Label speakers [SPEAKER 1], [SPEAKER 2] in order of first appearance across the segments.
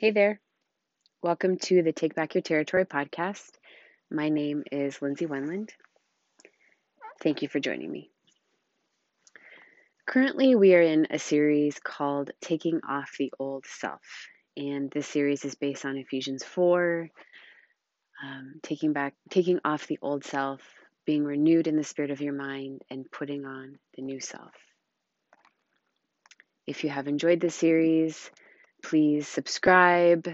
[SPEAKER 1] Hey there. Welcome to the Take Back Your Territory podcast. My name is Lindsay Wenland. Thank you for joining me. Currently, we are in a series called Taking Off the Old Self. And this series is based on Ephesians 4, um, taking back, taking off the old self, being renewed in the spirit of your mind, and putting on the new self. If you have enjoyed this series, please subscribe,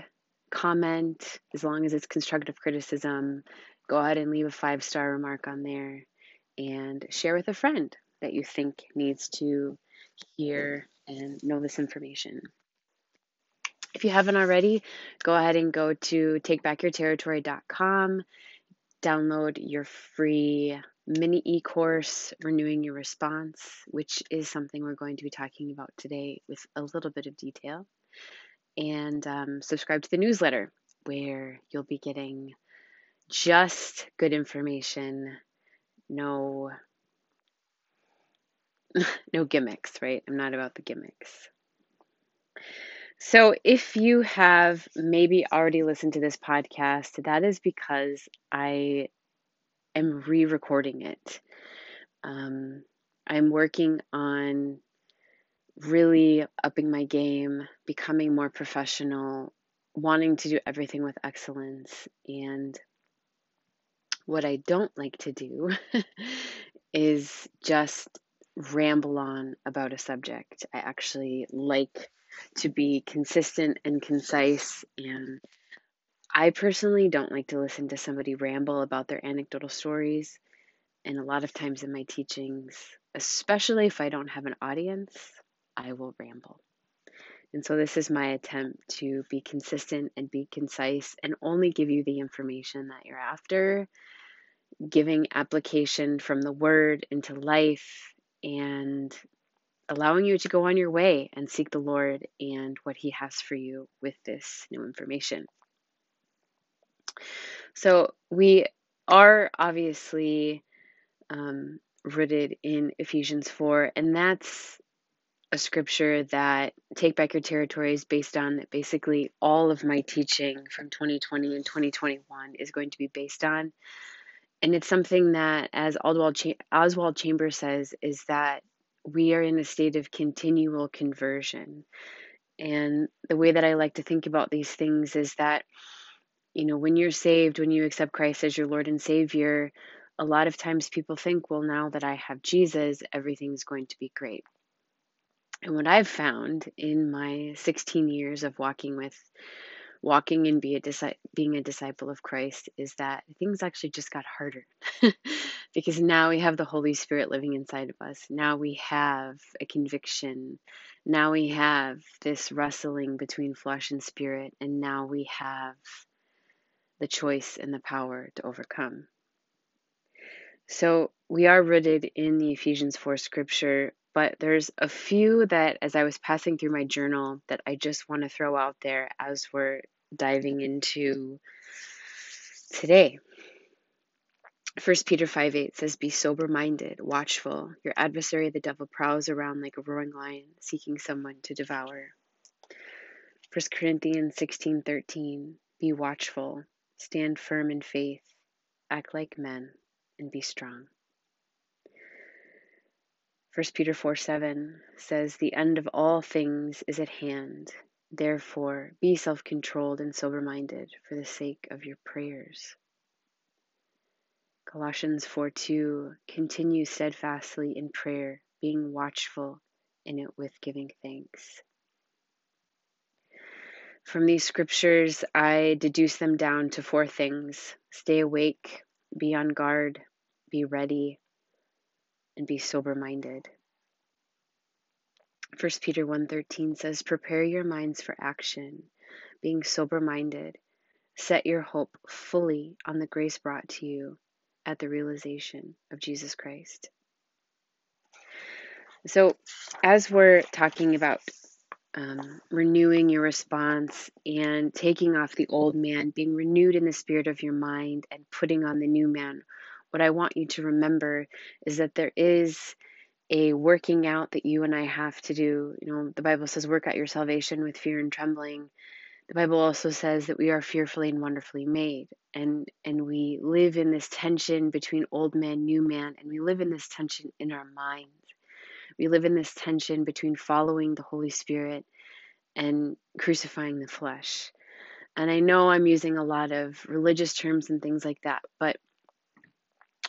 [SPEAKER 1] comment, as long as it's constructive criticism. Go ahead and leave a five star remark on there and share with a friend that you think needs to hear and know this information. If you haven't already, go ahead and go to takebackyourterritory.com, download your free mini e course, Renewing Your Response, which is something we're going to be talking about today with a little bit of detail. And um, subscribe to the newsletter where you'll be getting just good information, no no gimmicks, right? I'm not about the gimmicks. So, if you have maybe already listened to this podcast, that is because I am re recording it. Um, I'm working on really upping my game, becoming more professional, wanting to do everything with excellence. And what I don't like to do is just ramble on about a subject. I actually like to be consistent and concise and I personally don't like to listen to somebody ramble about their anecdotal stories. And a lot of times in my teachings, especially if I don't have an audience, I will ramble. And so this is my attempt to be consistent and be concise and only give you the information that you're after, giving application from the word into life and allowing you to go on your way and seek the Lord and what He has for you with this new information. So, we are obviously um, rooted in Ephesians 4, and that's a scripture that Take Back Your Territory is based on. Basically, all of my teaching from 2020 and 2021 is going to be based on. And it's something that, as Oswald, Oswald Chambers says, is that we are in a state of continual conversion. And the way that I like to think about these things is that, you know, when you're saved, when you accept Christ as your Lord and Savior, a lot of times people think, well, now that I have Jesus, everything's going to be great. And what I've found in my 16 years of walking with walking and be a being a disciple of Christ is that things actually just got harder because now we have the Holy Spirit living inside of us. Now we have a conviction. Now we have this wrestling between flesh and spirit. And now we have the choice and the power to overcome. So we are rooted in the Ephesians 4 scripture, but there's a few that as I was passing through my journal that I just want to throw out there as we're diving into today. First Peter 5 8 says, Be sober minded, watchful. Your adversary, the devil, prowls around like a roaring lion, seeking someone to devour. First Corinthians sixteen thirteen, Be watchful, stand firm in faith, act like men, and be strong. 1 Peter 4 7 says, The end of all things is at hand. Therefore, be self controlled and sober minded for the sake of your prayers. Colossians 4 2 Continue steadfastly in prayer, being watchful in it with giving thanks. From these scriptures, I deduce them down to four things stay awake, be on guard, be ready, and be sober minded. 1 Peter 1:13 says, "Prepare your minds for action, being sober-minded. Set your hope fully on the grace brought to you at the realization of Jesus Christ." So, as we're talking about um, renewing your response and taking off the old man, being renewed in the spirit of your mind, and putting on the new man, what I want you to remember is that there is a working out that you and I have to do. You know, the Bible says, work out your salvation with fear and trembling. The Bible also says that we are fearfully and wonderfully made. And, and we live in this tension between old man, new man, and we live in this tension in our minds. We live in this tension between following the Holy Spirit and crucifying the flesh. And I know I'm using a lot of religious terms and things like that, but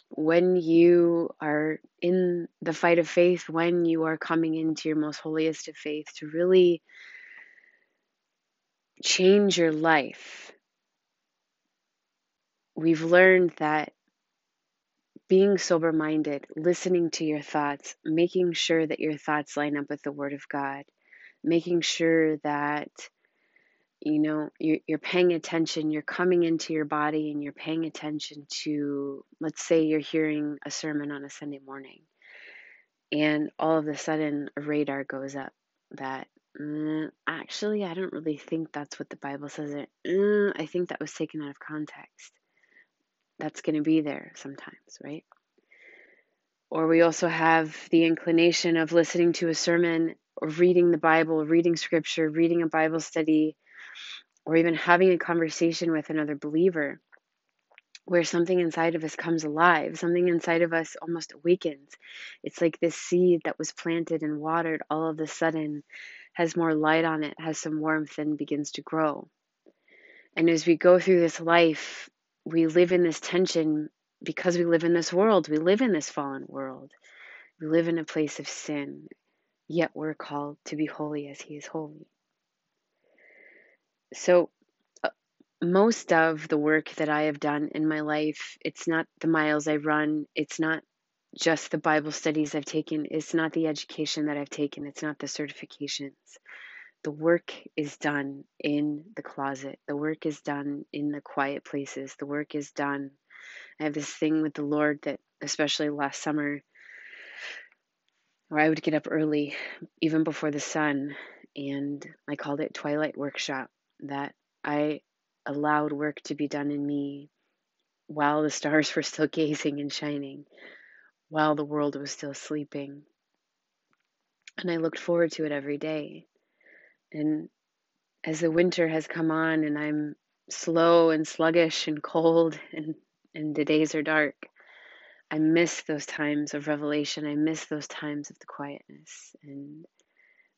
[SPEAKER 1] when you are in the fight of faith, when you are coming into your most holiest of faith, to really change your life, we've learned that being sober minded, listening to your thoughts, making sure that your thoughts line up with the Word of God, making sure that you know you're, you're paying attention you're coming into your body and you're paying attention to let's say you're hearing a sermon on a sunday morning and all of a sudden a radar goes up that mm, actually i don't really think that's what the bible says it mm, i think that was taken out of context. That's going to be there sometimes right? Or we also have the inclination of listening to a sermon or reading the bible reading scripture reading a bible study or even having a conversation with another believer where something inside of us comes alive, something inside of us almost awakens. It's like this seed that was planted and watered all of a sudden has more light on it, has some warmth, and begins to grow. And as we go through this life, we live in this tension because we live in this world. We live in this fallen world. We live in a place of sin, yet we're called to be holy as He is holy. So, uh, most of the work that I have done in my life, it's not the miles I run, it's not just the Bible studies I've taken, it's not the education that I've taken, it's not the certifications. The work is done in the closet. The work is done in the quiet places. The work is done. I have this thing with the Lord that, especially last summer, where I would get up early, even before the sun, and I called it Twilight Workshop that I allowed work to be done in me while the stars were still gazing and shining, while the world was still sleeping. And I looked forward to it every day. And as the winter has come on and I'm slow and sluggish and cold and, and the days are dark, I miss those times of revelation. I miss those times of the quietness. And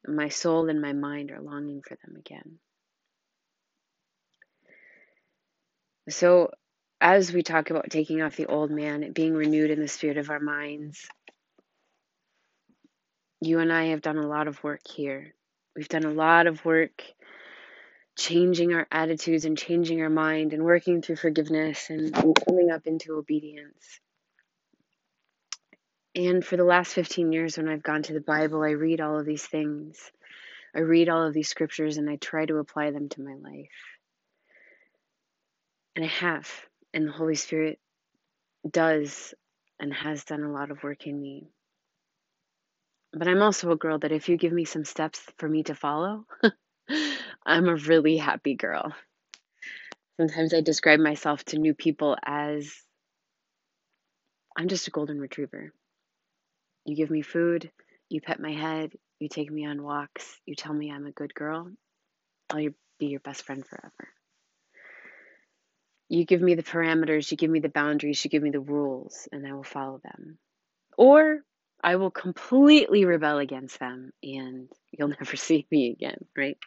[SPEAKER 1] my soul and my mind are longing for them again. So, as we talk about taking off the old man, being renewed in the spirit of our minds, you and I have done a lot of work here. We've done a lot of work changing our attitudes and changing our mind and working through forgiveness and, coming up into obedience. And for the last 15 years, when I've gone to the Bible, I read all of these things. I read all of these scriptures and I try to apply them to my life. And I have. And the Holy Spirit does and has done a lot of work in me. But I'm also a girl that if you give me some steps for me to follow, I'm a really happy girl. Sometimes I describe myself to new people as I'm just a golden retriever. You give me food, you pet my head, you take me on walks, you tell me I'm a good girl, I'll be your best friend forever. You give me the parameters, you give me the boundaries, you give me the rules, and I will follow them. Or I will completely rebel against them and you'll never see me again, right?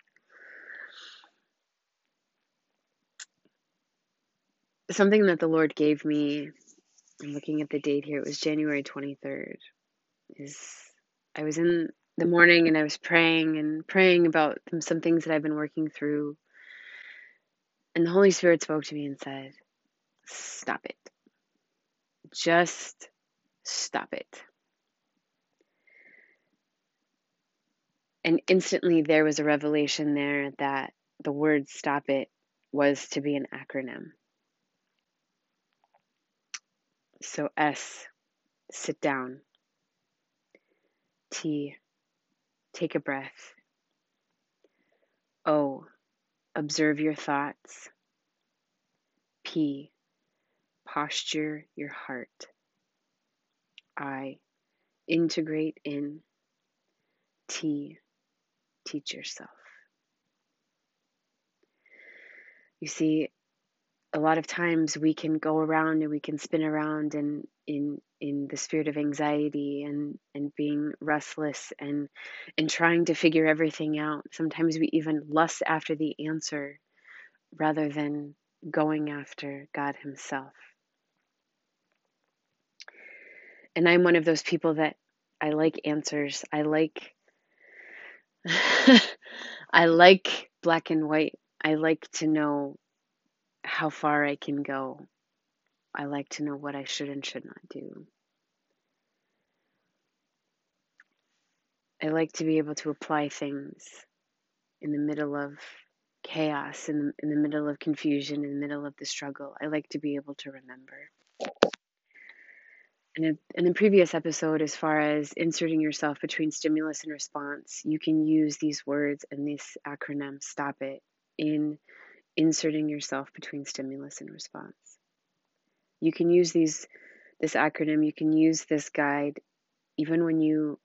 [SPEAKER 1] Something that the Lord gave me, I'm looking at the date here, it was January 23rd, is I was in the morning and I was praying and praying about some things that I've been working through and the Holy Spirit spoke to me and said, Stop it. Just stop it. And instantly there was a revelation there that the word stop it was to be an acronym. So S, sit down. T, take a breath. O, Observe your thoughts. P. Posture your heart. I. Integrate in. T. Teach yourself. You see, a lot of times we can go around and we can spin around and in in the spirit of anxiety and and being restless and and trying to figure everything out. Sometimes we even lust after the answer rather than going after god himself. And i'm one of those people that i like answers. I like i like black and white. I like to know how far i can go I like to know what I should and should not do. I like to be able to apply things in the middle of chaos, in the, in the middle of confusion, in the middle of the struggle. I like to be able to remember. And in, the previous episode, as far as inserting yourself between stimulus and response, you can use these words and this acronym, STOP IT, in inserting yourself between stimulus and response. You can use these this acronym, you can use this guide even when you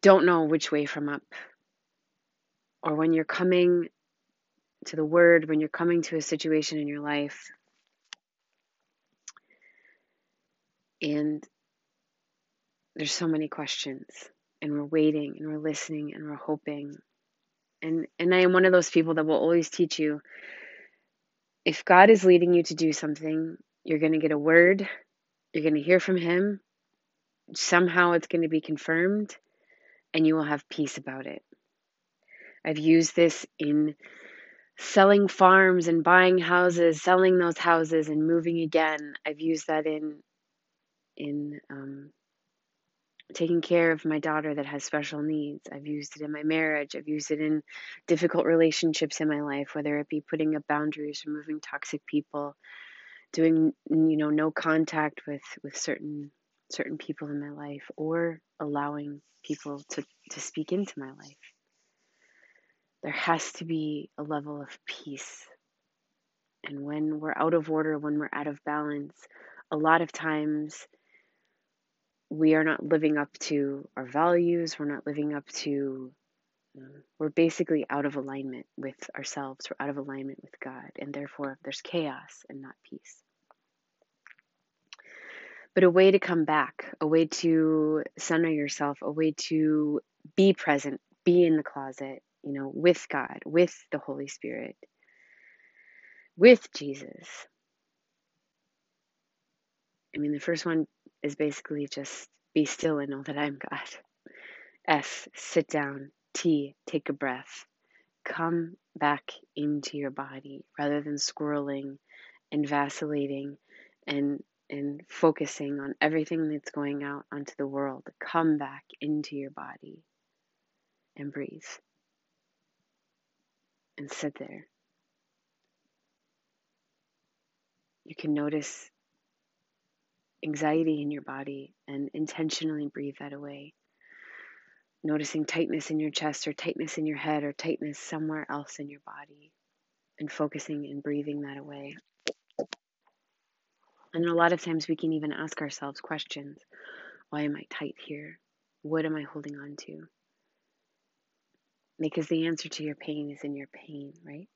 [SPEAKER 1] don't know which way from up or when you're coming to the word, when you're coming to a situation in your life. And there's so many questions and we're waiting and we're listening and we're hoping. And and I am one of those people that will always teach you if God is leading you to do something, you're going to get a word, you're going to hear from Him. Somehow it's going to be confirmed, and you will have peace about it. I've used this in selling farms and buying houses, selling those houses and moving again. I've used that in in um, taking care of my daughter that has special needs. I've used it in my marriage. I've used it in difficult relationships in my life, whether it be putting up boundaries, removing toxic people, doing you know no contact with with certain certain people in my life, or allowing people to to speak into my life. There has to be a level of peace. And when we're out of order, when we're out of balance, a lot of times we are not living up to our values, we're not living up to, um, we're basically out of alignment with ourselves, we're out of alignment with God, and therefore there's chaos and not peace. But a way to come back, a way to center yourself, a way to be present, be in the closet, you know, with God, with the Holy Spirit, with Jesus. I mean, the first one is basically just be still and know that I'm God. S, sit down. T, take a breath. Come back into your body rather than squirreling and vacillating and and focusing on everything that's going out onto the world. Come back into your body and breathe. And sit there. You can notice anxiety in your body and intentionally breathe that away. Noticing tightness in your chest or tightness in your head or tightness somewhere else in your body and focusing and breathing that away. And a lot of times we can even ask ourselves questions Why am I tight here? What am I holding on to? Because the answer to your pain is in your pain, right?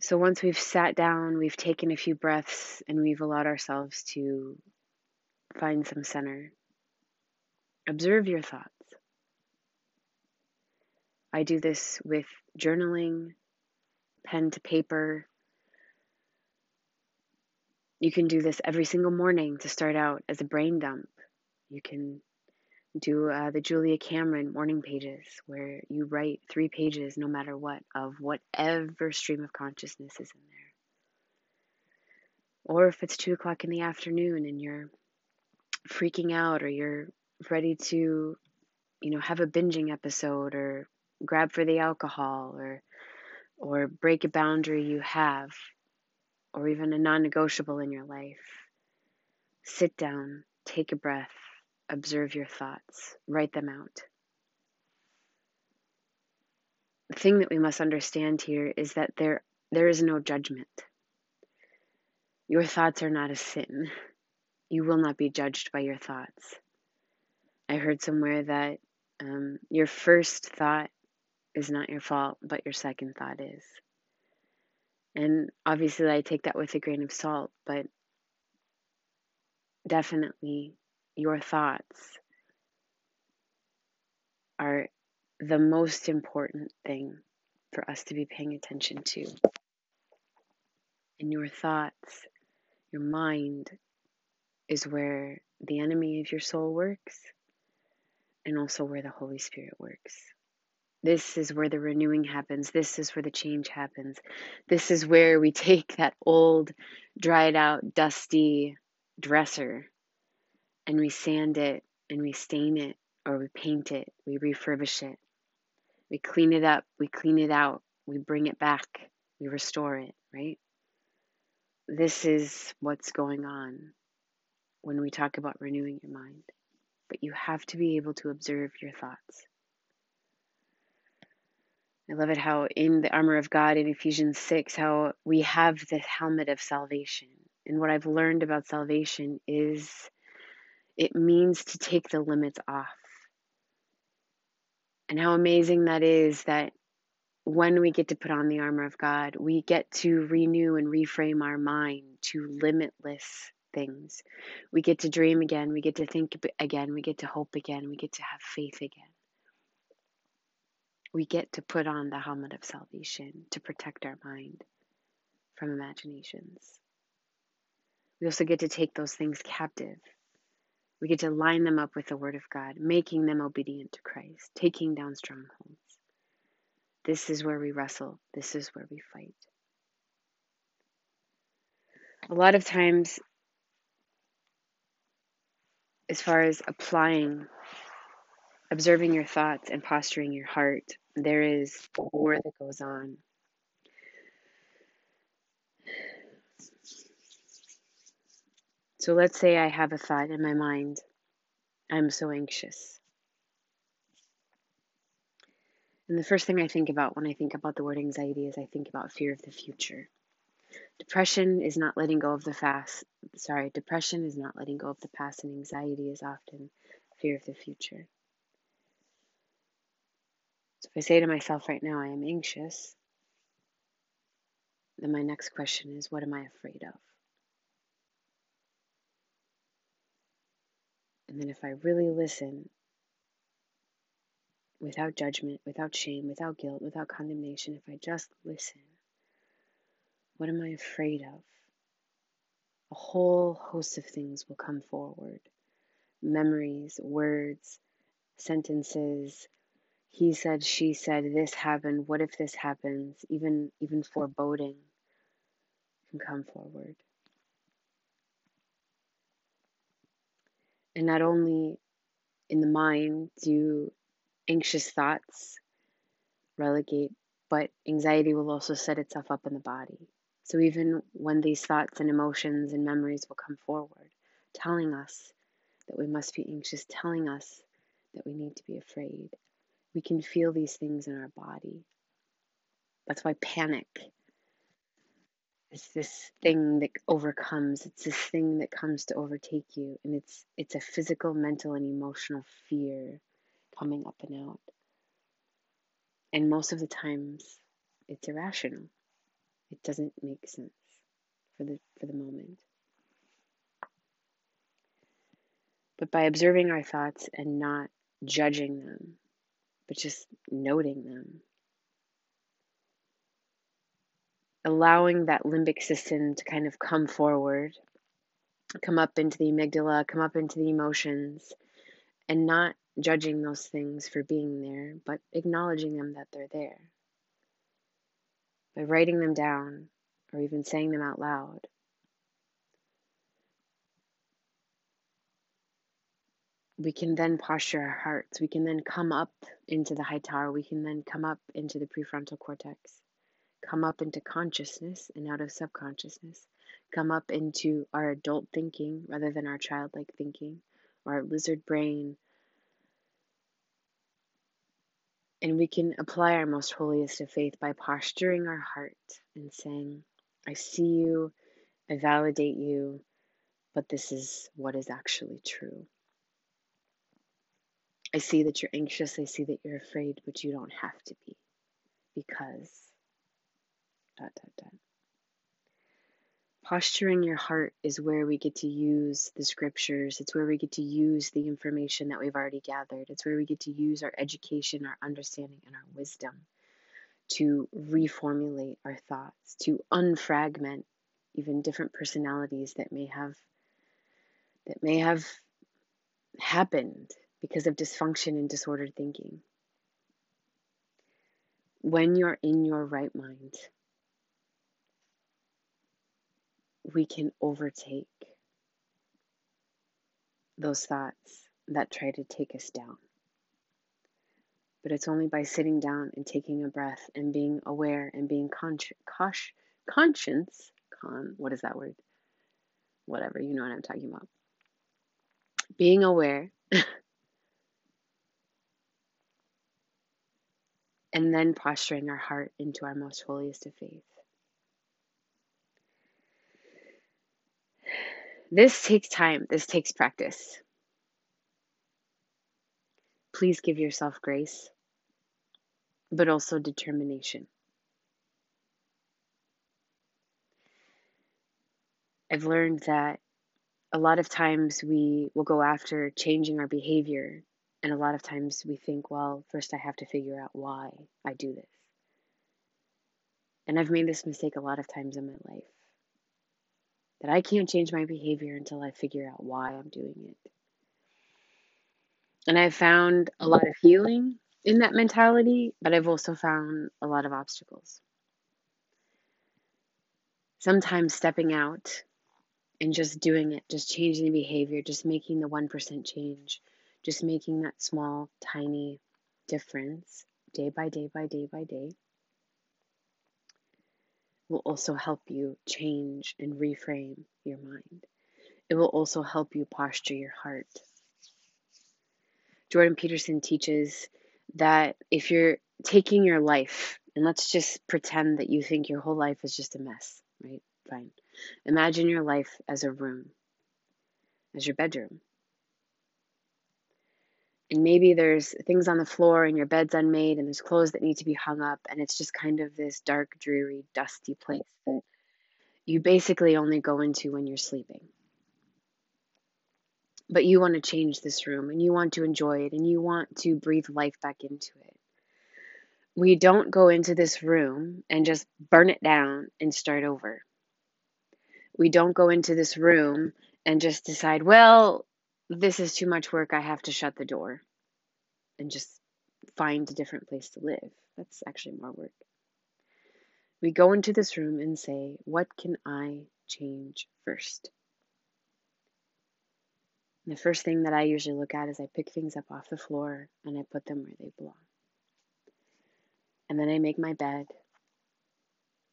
[SPEAKER 1] So once we've sat down, we've taken a few breaths, and we've allowed ourselves to find some center, observe your thoughts. I do this with journaling, pen to paper. You can do this every single morning to start out as a brain dump. You can do uh, the Julia Cameron morning pages where you write three pages no matter what of whatever stream of consciousness is in there. Or if it's two o'clock in the afternoon and you're freaking out or you're ready to, you know, have a binging episode or grab for the alcohol or or break a boundary you have or even a non-negotiable in your life. Sit down, take a breath, observe your thoughts, write them out. The thing that we must understand here is that there, there is no judgment. Your thoughts are not a sin. You will not be judged by your thoughts. I heard somewhere that um, your first thought is not your fault, but your second thought is. And obviously, I take that with a grain of salt, but definitely your thoughts are the most important thing for us to be paying attention to. And your thoughts, your mind, is where the enemy of your soul works and also where the Holy Spirit works. This is where the renewing happens. This is where the change happens. This is where we take that old, dried out, dusty dresser and we sand it and we stain it or we paint it, we refurbish it, we clean it up, we clean it out, we bring it back, we restore it, right? This is what's going on when we talk about renewing your mind. But you have to be able to observe your thoughts. I love it how in the armor of God in Ephesians 6, how we have the helmet of salvation. And what I've learned about salvation is it means to take the limits off. And how amazing that is that when we get to put on the armor of God, we get to renew and reframe our mind to limitless things. We get to dream again, we get to think again, we get to hope again, we get to have faith again we get to put on the helmet of salvation to protect our mind from imaginations. We also get to take those things captive. We get to line them up with the Word of God, making them obedient to Christ, taking down strongholds. This is where we wrestle. This is where we fight. A lot of times, as far as applying observing your thoughts and posturing your heart, there is war that goes on. So let's say I have a thought in my mind I'm so anxious. And the first thing I think about when I think about the word anxiety is I think about fear of the future. Depression is not letting go of the fast. Sorry, depression is not letting go of the past, and anxiety is often fear of the future. So if I say to myself right now, I am anxious, then my next question is, what am I afraid of? And then if I really listen, without judgment, without shame, without guilt, without condemnation, if I just listen, what am I afraid of? A whole host of things will come forward memories, words, sentences, he said, she said, this happened, what if this happens? Even even foreboding can come forward. And not only in the mind do anxious thoughts relegate, but anxiety will also set itself up in the body. So even when these thoughts and emotions and memories will come forward, telling us that we must be anxious, telling us that we need to be afraid, we can feel these things in our body. That's why panic is this thing that overcomes. It's this thing that comes to overtake you, and it's it's a physical, mental, and emotional fear coming up and out. And most of the times, it's irrational. It doesn't make sense for the for the moment. But by observing our thoughts and not judging them, but just noting them. Allowing that limbic system to kind of come forward, come up into the amygdala, come up into the emotions, and not judging those things for being there, but acknowledging them that they're there. By writing them down or even saying them out loud, we can then posture our hearts. We can then come up into the high tower. We can then come up into the prefrontal cortex, come up into consciousness and out of subconsciousness, come up into our adult thinking rather than our childlike thinking or our lizard brain. And we can apply our most holiest of faith by posturing our heart and saying, I see you, I validate you, but this is what is actually true. I see that you're anxious. I see that you're afraid, but you don't have to be. because. Dot, dot, dot. Posturing your heart is where we get to use the scriptures. It's where we get to use the information that we've already gathered. It's where we get to use our education, our understanding, and our wisdom to reformulate our thoughts, to unfragment even different personalities that may have that may have happened because of dysfunction and disordered thinking. When you're in your right mind, we can overtake those thoughts that try to take us down. But it's only by sitting down and taking a breath and being aware and being conscious, conscience, con, what is that word? Whatever, you know what I'm talking about. Being aware and then posturing our heart into our most holiest of faith. This takes time, this takes practice. Please give yourself grace, but also determination. I've learned that a lot of times we will go after changing our behavior, and a lot of times we think, well, first I have to figure out why I do this. And I've made this mistake a lot of times in my life that I can't change my behavior until I figure out why I'm doing it. And I've found a lot of healing in that mentality, but I've also found a lot of obstacles. Sometimes stepping out and just doing it, just changing the behavior, just making the 1% change, just making that small, tiny difference day by day by day by day will also help you change and reframe your mind. It will also help you posture your heart. Jordan Peterson teaches that if you're taking your life, and let's just pretend that you think your whole life is just a mess, right? Fine. Imagine your life as a room, as your bedroom. And maybe there's things on the floor and your bed's unmade and there's clothes that need to be hung up and it's just kind of this dark, dreary, dusty place that you basically only go into when you're sleeping. But you want to change this room and you want to enjoy it and you want to breathe life back into it. We don't go into this room and just burn it down and start over. We don't go into this room and just decide, well, this is too much work. I have to shut the door and just find a different place to live. That's actually more work. We go into this room and say, What can I change first? And the first thing that I usually look at is I pick things up off the floor and I put them where they belong. And then I make my bed.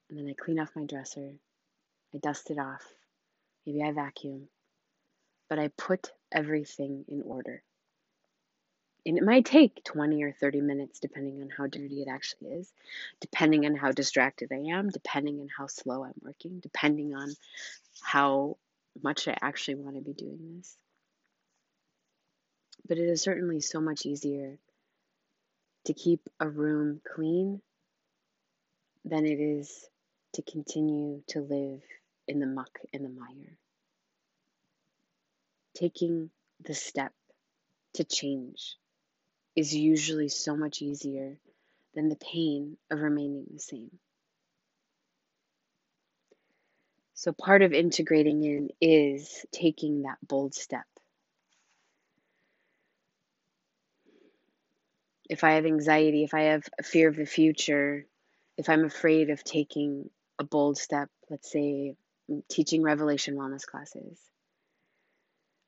[SPEAKER 1] And then I clean off my dresser. I dust it off. Maybe I vacuum. But I put everything in order. And it might take 20 or 30 minutes, depending on how dirty it actually is, depending on how distracted I am, depending on how slow I'm working, depending on how much I actually want to be doing this. But it is certainly so much easier to keep a room clean than it is to continue to live in the muck and the mire taking the step to change is usually so much easier than the pain of remaining the same. So, part of integrating in is taking that bold step. If I have anxiety, if I have a fear of the future, if I'm afraid of taking a bold step, let's say mm, teaching Revelation wellness classes,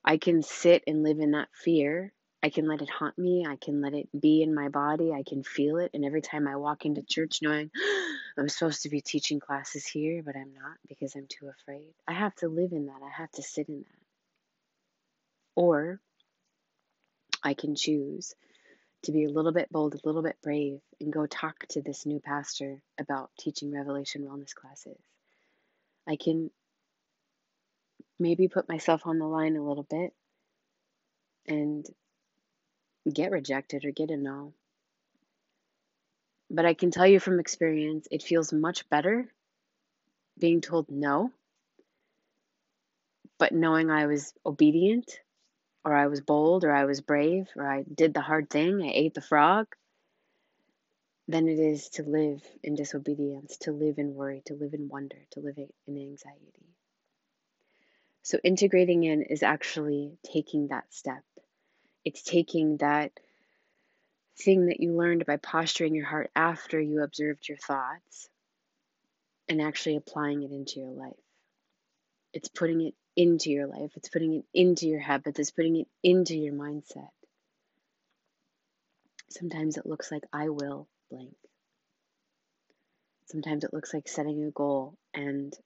[SPEAKER 1] I can sit and live in that fear. I can let it haunt me. I can let it be in my body. I can feel it. And every time I walk into church, knowing I'm supposed to be teaching classes here, but I'm not because I'm too afraid, I have to live in that. I have to sit in that. Or I can choose to be a little bit bold, a little bit brave, and go talk to this new pastor about teaching Revelation wellness classes. I can maybe put myself on the line a little bit and get rejected or get a no. But I can tell you from experience, it feels much better being told no, but knowing I was obedient, or I was bold, or I was brave, or I did the hard thing, I ate the frog, than it is to live in disobedience, to live in worry, to live in wonder, to live in anxiety. So, integrating in is actually taking that step. It's taking that thing that you learned by posturing your heart after you observed your thoughts and actually applying it into your life. It's putting it into your life, it's putting it into your habits, it's putting it into your mindset. Sometimes it looks like I will blank. Sometimes it looks like setting a goal and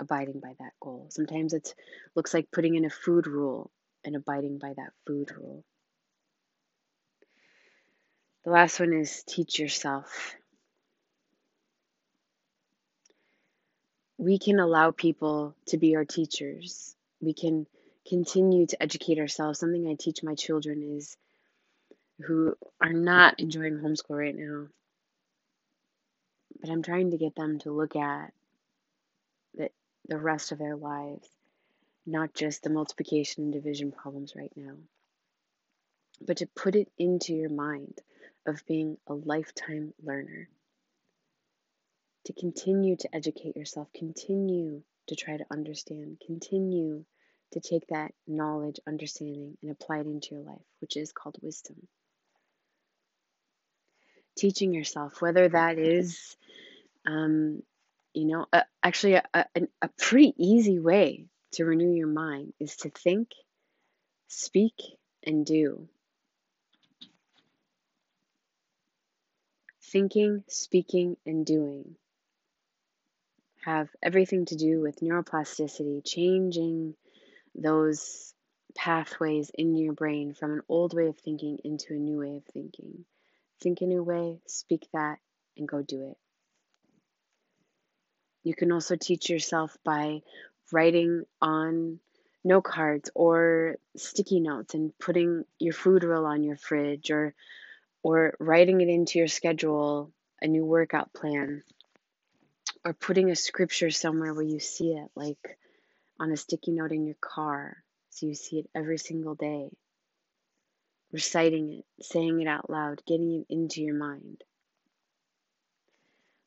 [SPEAKER 1] abiding by that goal. Sometimes it looks like putting in a food rule and abiding by that food rule. The last one is teach yourself. We can allow people to be our teachers. We can continue to educate ourselves. Something I teach my children is who are not enjoying homeschool right now. But I'm trying to get them to look at the, the rest of their lives, not just the multiplication and division problems right now, but to put it into your mind of being a lifetime learner. To continue to educate yourself, continue to try to understand, continue to take that knowledge, understanding, and apply it into your life, which is called wisdom. Teaching yourself, whether that is, um, you know, a, actually uh, uh, a, a, a pretty easy way to renew your mind is to think, speak, and do. Thinking, speaking, and doing have everything to do with neuroplasticity, changing those pathways in your brain from an old way of thinking into a new way of thinking. Think a new way, speak that, and go do it. You can also teach yourself by writing on note cards or sticky notes and putting your food rule on your fridge or or writing it into your schedule, a new workout plan, or putting a scripture somewhere where you see it, like on a sticky note in your car, so you see it every single day. Reciting it, saying it out loud, getting it into your mind.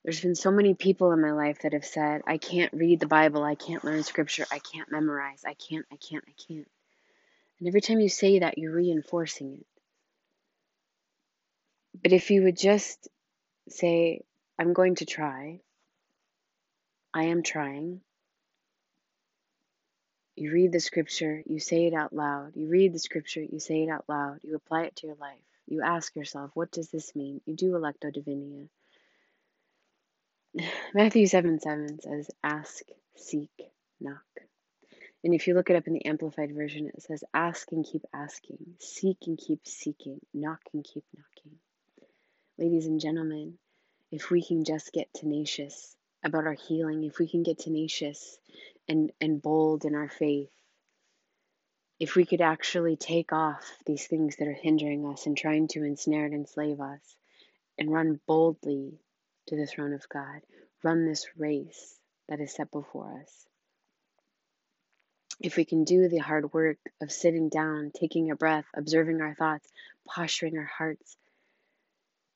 [SPEAKER 1] There's been so many people in my life that have said, I can't read the Bible, I can't learn scripture, I can't memorize, I can't, I can't, I can't. And every time you say that, you're reinforcing it. But if you would just say, I'm going to try, I am trying. You read the scripture, you say it out loud. You read the scripture, you say it out loud. You apply it to your life. You ask yourself, what does this mean? You do lectio divina. Matthew 7 7 says, Ask, seek, knock. And if you look it up in the Amplified Version, it says, Ask and keep asking, seek and keep seeking, knock and keep knocking. Ladies and gentlemen, if we can just get tenacious about our healing, if we can get tenacious and, and bold in our faith, if we could actually take off these things that are hindering us and trying to ensnare and enslave us and run boldly to the throne of God, run this race that is set before us. If we can do the hard work of sitting down, taking a breath, observing our thoughts, posturing our hearts,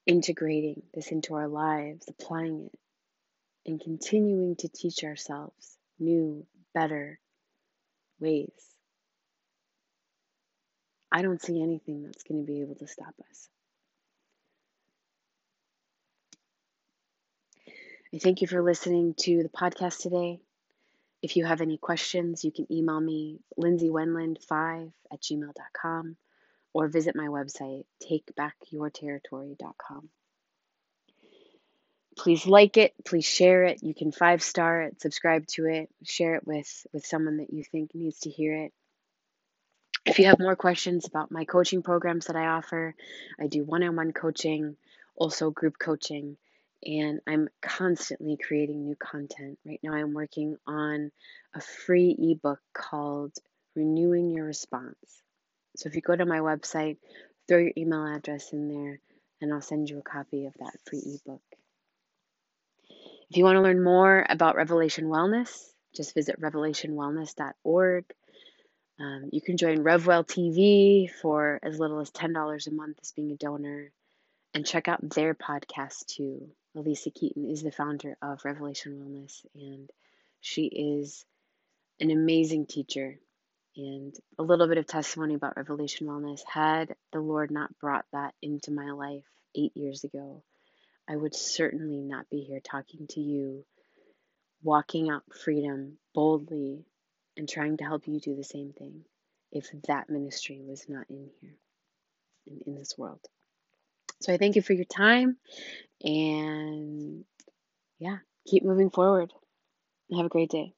[SPEAKER 1] integrating this into our lives, applying it, and continuing to teach ourselves new, better ways. I don't see anything that's going to be able to stop us. I thank you for listening to the podcast today. If you have any questions, you can email me, lindsaywenland5 at gmail.com or visit my website, takebackyourterritory.com. Please like it, please share it. You can five star it, subscribe to it, share it with, with someone that you think needs to hear it. If you have more questions about my coaching programs that I offer, I do one on one coaching, also group coaching, and I'm constantly creating new content. Right now, I'm working on a free ebook called Renewing Your Response. So if you go to my website, throw your email address in there, and I'll send you a copy of that free ebook. If you want to learn more about Revelation Wellness, just visit revelationwellness.org. Um, you can join RevWell TV for as little as $10 a month as being a donor and check out their podcast too. Alisa Keeton is the founder of Revelation Wellness, and she is an amazing teacher. And a little bit of testimony about Revelation Wellness. Had the Lord not brought that into my life eight years ago, I would certainly not be here talking to you, walking out freedom boldly, and trying to help you do the same thing if that ministry was not in here, and in this world. So I thank you for your time and yeah, keep moving forward. Have a great day.